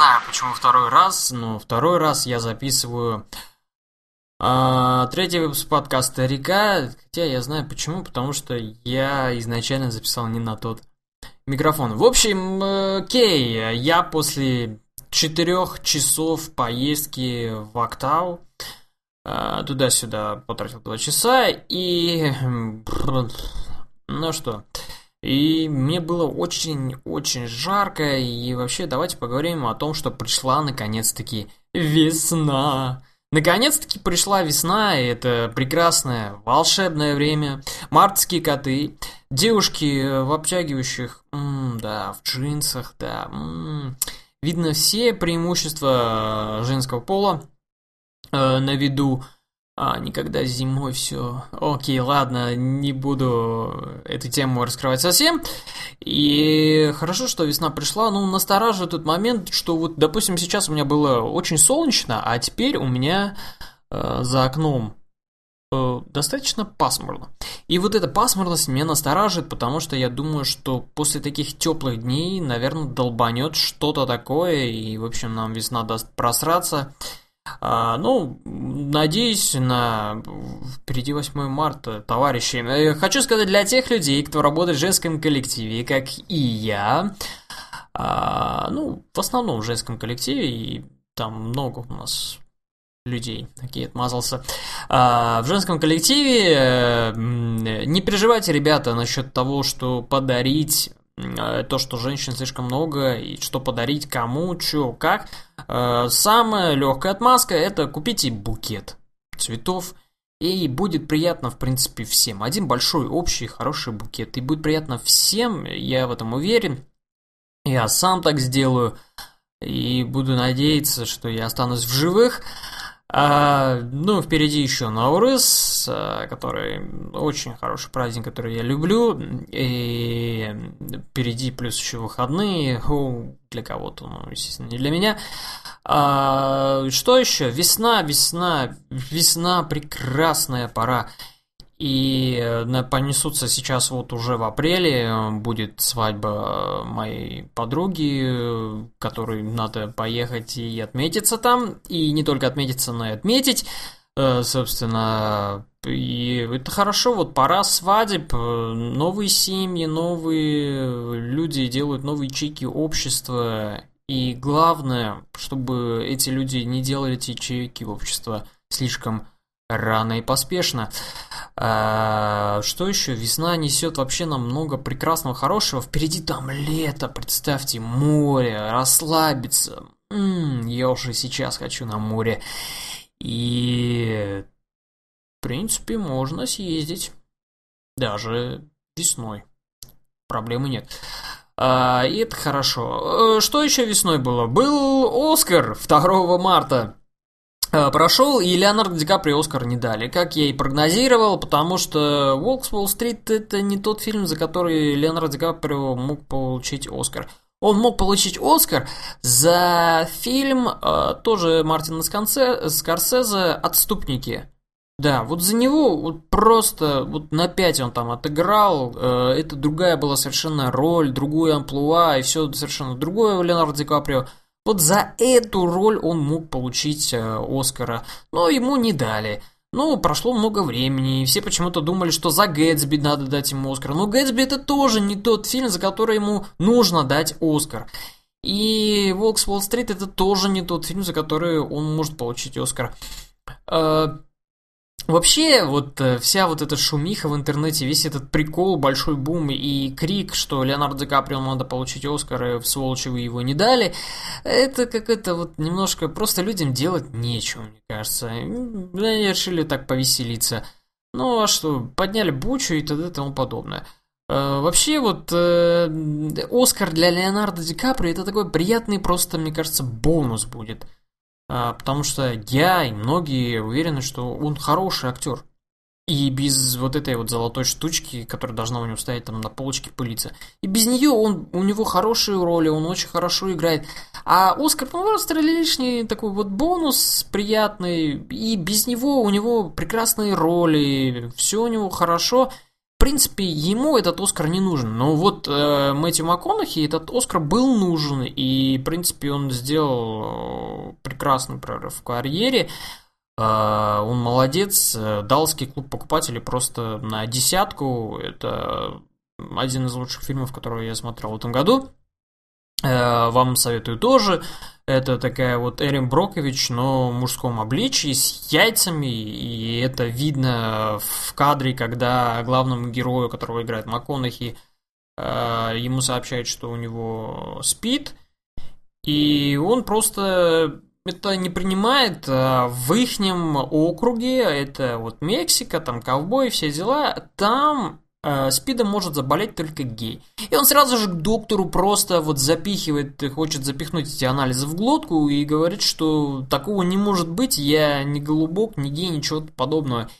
знаю, почему второй раз, но второй раз я записываю а, третий выпуск подкаста «Река», хотя я знаю почему, потому что я изначально записал не на тот микрофон. В общем, окей, я после четырех часов поездки в Актау а, туда-сюда потратил два часа и... Ну что, и мне было очень-очень жарко, и вообще давайте поговорим о том, что пришла наконец-таки весна. Наконец-таки пришла весна, и это прекрасное, волшебное время. Мартские коты, девушки в обтягивающих, м -м, да, в джинсах, да. М -м. Видно все преимущества женского пола э, на виду. А, никогда зимой все. Окей, ладно, не буду эту тему раскрывать совсем. И хорошо, что весна пришла. Ну, настораживает тот момент, что вот, допустим, сейчас у меня было очень солнечно, а теперь у меня э, за окном э, достаточно пасмурно. И вот эта пасмурность меня настораживает, потому что я думаю, что после таких теплых дней, наверное, долбанет что-то такое, и, в общем, нам весна даст просраться. А, ну, надеюсь на впереди 8 марта, товарищи. Э, хочу сказать для тех людей, кто работает в женском коллективе, как и я, а, ну, в основном в женском коллективе, и там много у нас людей, такие отмазался. А, в женском коллективе э, не переживайте, ребята, насчет того, что подарить то, что женщин слишком много, и что подарить кому, что, как. Э, самая легкая отмазка – это купите букет цветов, и будет приятно, в принципе, всем. Один большой, общий, хороший букет. И будет приятно всем, я в этом уверен. Я сам так сделаю. И буду надеяться, что я останусь в живых. А, ну, впереди еще Наурыз, а, который очень хороший праздник, который я люблю. И впереди плюс еще выходные. О, для кого-то, ну, естественно, не для меня. А, что еще? Весна, весна, весна, прекрасная пора. И э, понесутся сейчас вот уже в апреле, э, будет свадьба моей подруги, которой надо поехать и отметиться там. И не только отметиться, но и отметить. Э, собственно, и это хорошо, вот пора свадеб, новые семьи, новые люди делают новые ячейки общества. И главное, чтобы эти люди не делали эти ячейки общества слишком рано и поспешно. А, что еще? Весна несет вообще нам много прекрасного, хорошего. Впереди там лето, представьте, море, расслабиться. Я уже сейчас хочу на море. И, в принципе, можно съездить. Даже весной. Проблемы нет. А, и это хорошо. Э, что еще весной было? Был Оскар 2 марта. Э, прошел, и Леонардо Ди Каприо Оскар не дали, как я и прогнозировал, потому что «Волк Уолл-стрит» — это не тот фильм, за который Леонардо Ди Каприо мог получить Оскар. Он мог получить Оскар за фильм э, тоже Мартина Скорсезе «Отступники». Да, вот за него вот просто вот на 5 он там отыграл, э, это другая была совершенно роль, другую амплуа и все совершенно другое у Леонардо Ди Каприо – вот за эту роль он мог получить э, Оскара, но ему не дали. Ну, прошло много времени, и все почему-то думали, что за Гэтсби надо дать ему Оскар. Но Гэтсби это тоже не тот фильм, за который ему нужно дать Оскар. И Волк Уолл-стрит это тоже не тот фильм, за который он может получить Оскар. Вообще, вот э, вся вот эта шумиха в интернете, весь этот прикол, большой бум и крик, что Леонардо Ди Каприо надо получить Оскар, и в сволочи вы его не дали, это как это вот немножко просто людям делать нечего, мне кажется. Они решили так повеселиться. Ну а что, подняли бучу и т.д. и тому подобное. Э, вообще вот э, Оскар для Леонардо Ди Каприо это такой приятный просто, мне кажется, бонус будет. А, потому что я и многие уверены, что он хороший актер. И без вот этой вот золотой штучки, которая должна у него стоять там на полочке пылиться. И без нее он, у него хорошие роли, он очень хорошо играет. А Оскар, ну, просто лишний такой вот бонус приятный. И без него у него прекрасные роли, все у него хорошо. Принципе, ему этот Оскар не нужен. Но вот э, Мэтью МакКонахи этот Оскар был нужен, и, в принципе, он сделал э, прекрасный прорыв в карьере. Э, он молодец. Далский клуб покупателей просто на десятку. Это один из лучших фильмов, которые я смотрел в этом году. Э, вам советую тоже. Это такая вот Эрин Брокович, но в мужском обличии, с яйцами, и это видно в кадре, когда главному герою, которого играет МакКонахи, э, ему сообщают, что у него спит, и он просто это не принимает а в ихнем округе, это вот Мексика, там ковбой, все дела, там э, СПИДом может заболеть только гей. И он сразу же к доктору просто вот запихивает, хочет запихнуть эти анализы в глотку и говорит, что такого не может быть, я не голубок, не гей, ничего подобного.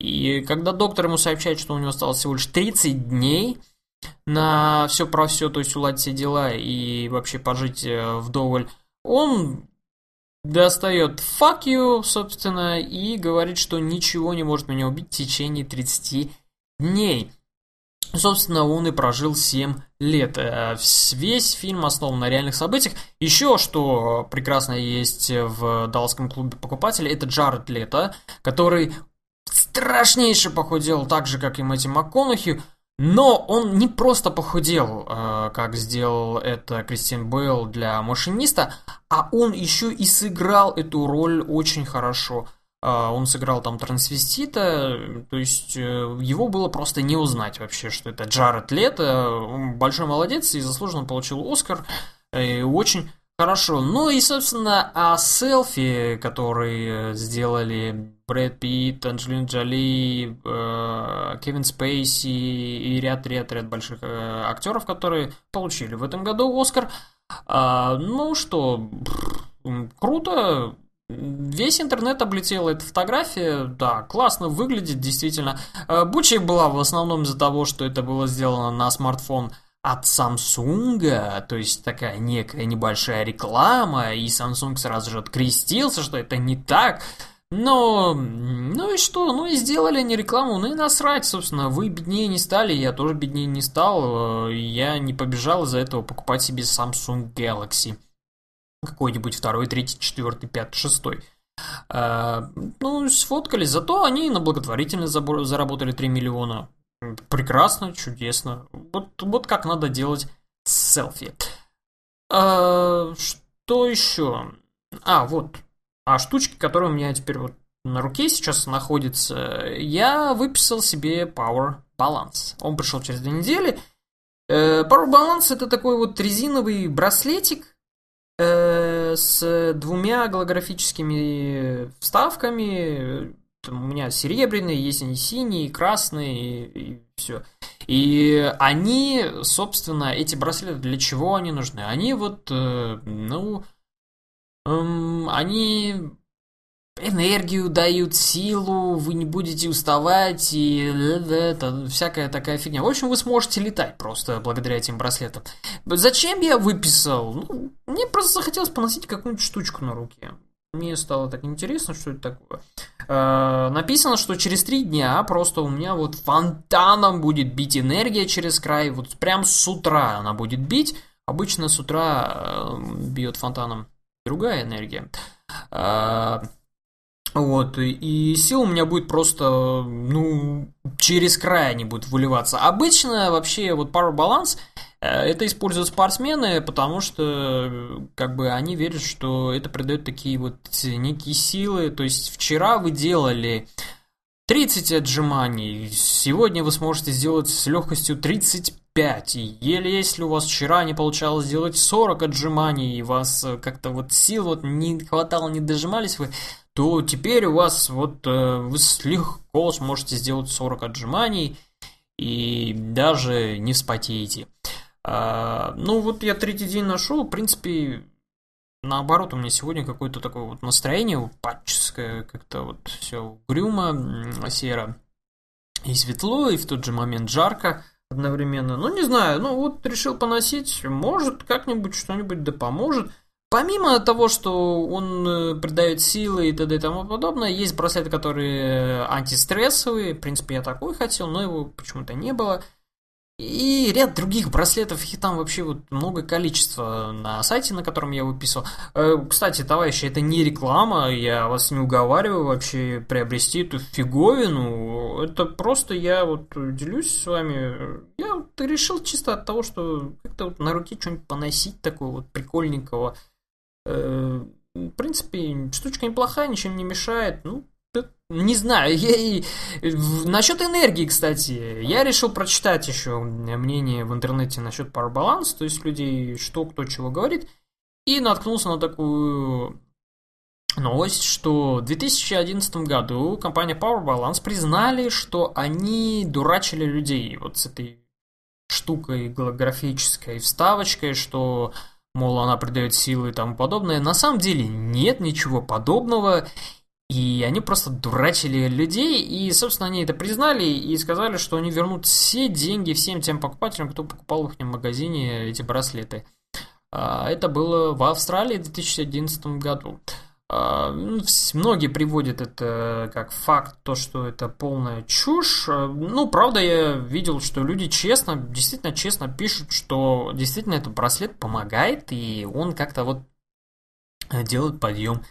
И когда доктор ему сообщает, что у него осталось всего лишь 30 дней на все про все, то есть уладить все дела и вообще пожить э, вдоволь, он достает fuck you, собственно, и говорит, что ничего не может меня убить в течение 30 дней. Собственно, он и прожил 7 лет. Э, весь фильм основан на реальных событиях. Еще что прекрасно есть в Далласском клубе покупателей, это Джаред Лето, который страшнейше похудел, так же, как и Мэтью МакКонахи, но он не просто похудел, э, как сделал это Кристиан Бейл для машиниста, а он еще и сыграл эту роль очень хорошо. А, он сыграл там трансвестита, то есть э, его было просто не узнать вообще, что это Джаред Лето, большой молодец и заслуженно получил Оскар, и очень хорошо. Ну и, собственно, о селфи, который сделали Брэд Питт, Анджелина Джоли, э, Кевин Спейси и ряд-ряд-ряд больших э, актеров, которые получили в этом году Оскар. А, ну что, круто, Весь интернет облетел эта фотография, да, классно выглядит, действительно. Э, Бучей была в основном из-за того, что это было сделано на смартфон от Samsung, то есть такая некая небольшая реклама, и Samsung сразу же открестился, что это не так. Но, ну и что, ну и сделали они рекламу, ну и насрать, собственно, вы беднее не стали, я тоже беднее не стал, э, я не побежал из-за этого покупать себе Samsung Galaxy какой-нибудь второй, третий, четвертый, пятый, шестой. А, ну, сфоткались, зато они на благотворительность заработали 3 миллиона. Прекрасно, чудесно. Вот, вот как надо делать селфи. А, что еще? А, вот. А штучки, которые у меня теперь вот на руке сейчас находятся, я выписал себе Power Balance. Он пришел через две недели. Э, Power Balance это такой вот резиновый браслетик, с двумя голографическими вставками. Там у меня серебряные, есть они синие, красные и, и все. И они, собственно, эти браслеты, для чего они нужны? Они вот, э, ну, эм, они энергию дают, силу, вы не будете уставать и это всякая такая фигня. В общем, вы сможете летать просто благодаря этим браслетам. Зачем я выписал? Ну, мне просто захотелось поносить какую-нибудь штучку на руке. Мне стало так интересно, что это такое. Э, написано, что через три дня просто у меня вот фонтаном будет бить энергия через край. Вот прям с утра она будет бить. Обычно с утра э, бьет фонтаном другая энергия. Э, вот, и сил у меня будет просто, ну, через край они будут выливаться. Обычно вообще вот Power Balance э, это используют спортсмены, потому что как бы они верят, что это придает такие вот некие силы. То есть вчера вы делали 30 отжиманий, сегодня вы сможете сделать с легкостью 35. И еле если у вас вчера не получалось сделать 40 отжиманий, и вас как-то вот сил вот не хватало, не дожимались вы, то теперь у вас вот э, вы легко сможете сделать 40 отжиманий и даже не вспотеете. А, ну вот я третий день нашел, в принципе, наоборот, у меня сегодня какое-то такое вот настроение упадческое, как-то вот все угрюмо, серо. И светло, и в тот же момент жарко одновременно. Ну, не знаю, ну вот решил поносить, может как-нибудь что-нибудь да поможет. помимо того, что он э, придает силы и т.д. и тому подобное, есть браслеты, которые антистрессовые. В принципе, я такой хотел, но его почему-то не было. И ряд других браслетов, их там вообще вот много количества на сайте, на котором я выписывал. Э, кстати, товарищи, это не реклама, я вас не уговариваю вообще приобрести эту фиговину. Это просто я вот делюсь с вами. Я вот решил чисто от того, что как-то вот на руке что-нибудь поносить такого вот прикольненького. Э, в принципе, штучка неплохая, ничем не мешает. Ну, не знаю, я и... Насчет энергии, кстати, я решил прочитать еще мнение в интернете насчет Power Balance, то есть людей, что кто чего говорит, и наткнулся на такую новость, что в 2011 году компания Power Balance признали, что они дурачили людей вот с этой штукой голографической вставочкой, что мол, она придает силы и тому подобное. На самом деле нет ничего подобного. И они просто дурачили людей, и, собственно, они это признали и сказали, что они вернут все деньги всем тем покупателям, кто покупал в их магазине эти браслеты. А, это было в Австралии в 2011 году. А, ну, многие приводят это как факт, то, что это полная чушь. А, ну, правда, я видел, что люди честно, действительно честно пишут, что действительно этот браслет помогает, и он как-то вот делает подъем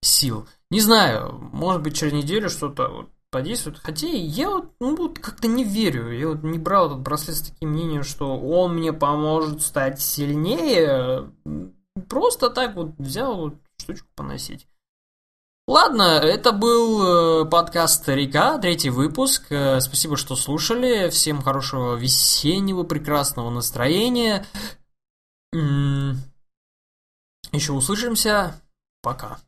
сил. Не знаю, может быть, через неделю что-то вот подействует. Хотя я вот, ну, вот как-то не верю. Я вот не брал этот браслет с таким мнением, что он мне поможет стать сильнее. Просто так вот взял вот штучку поносить. Ладно, это был э, подкаст Река, третий выпуск. Э, спасибо, что слушали. Всем хорошего весеннего прекрасного настроения. Еще услышимся. Пока.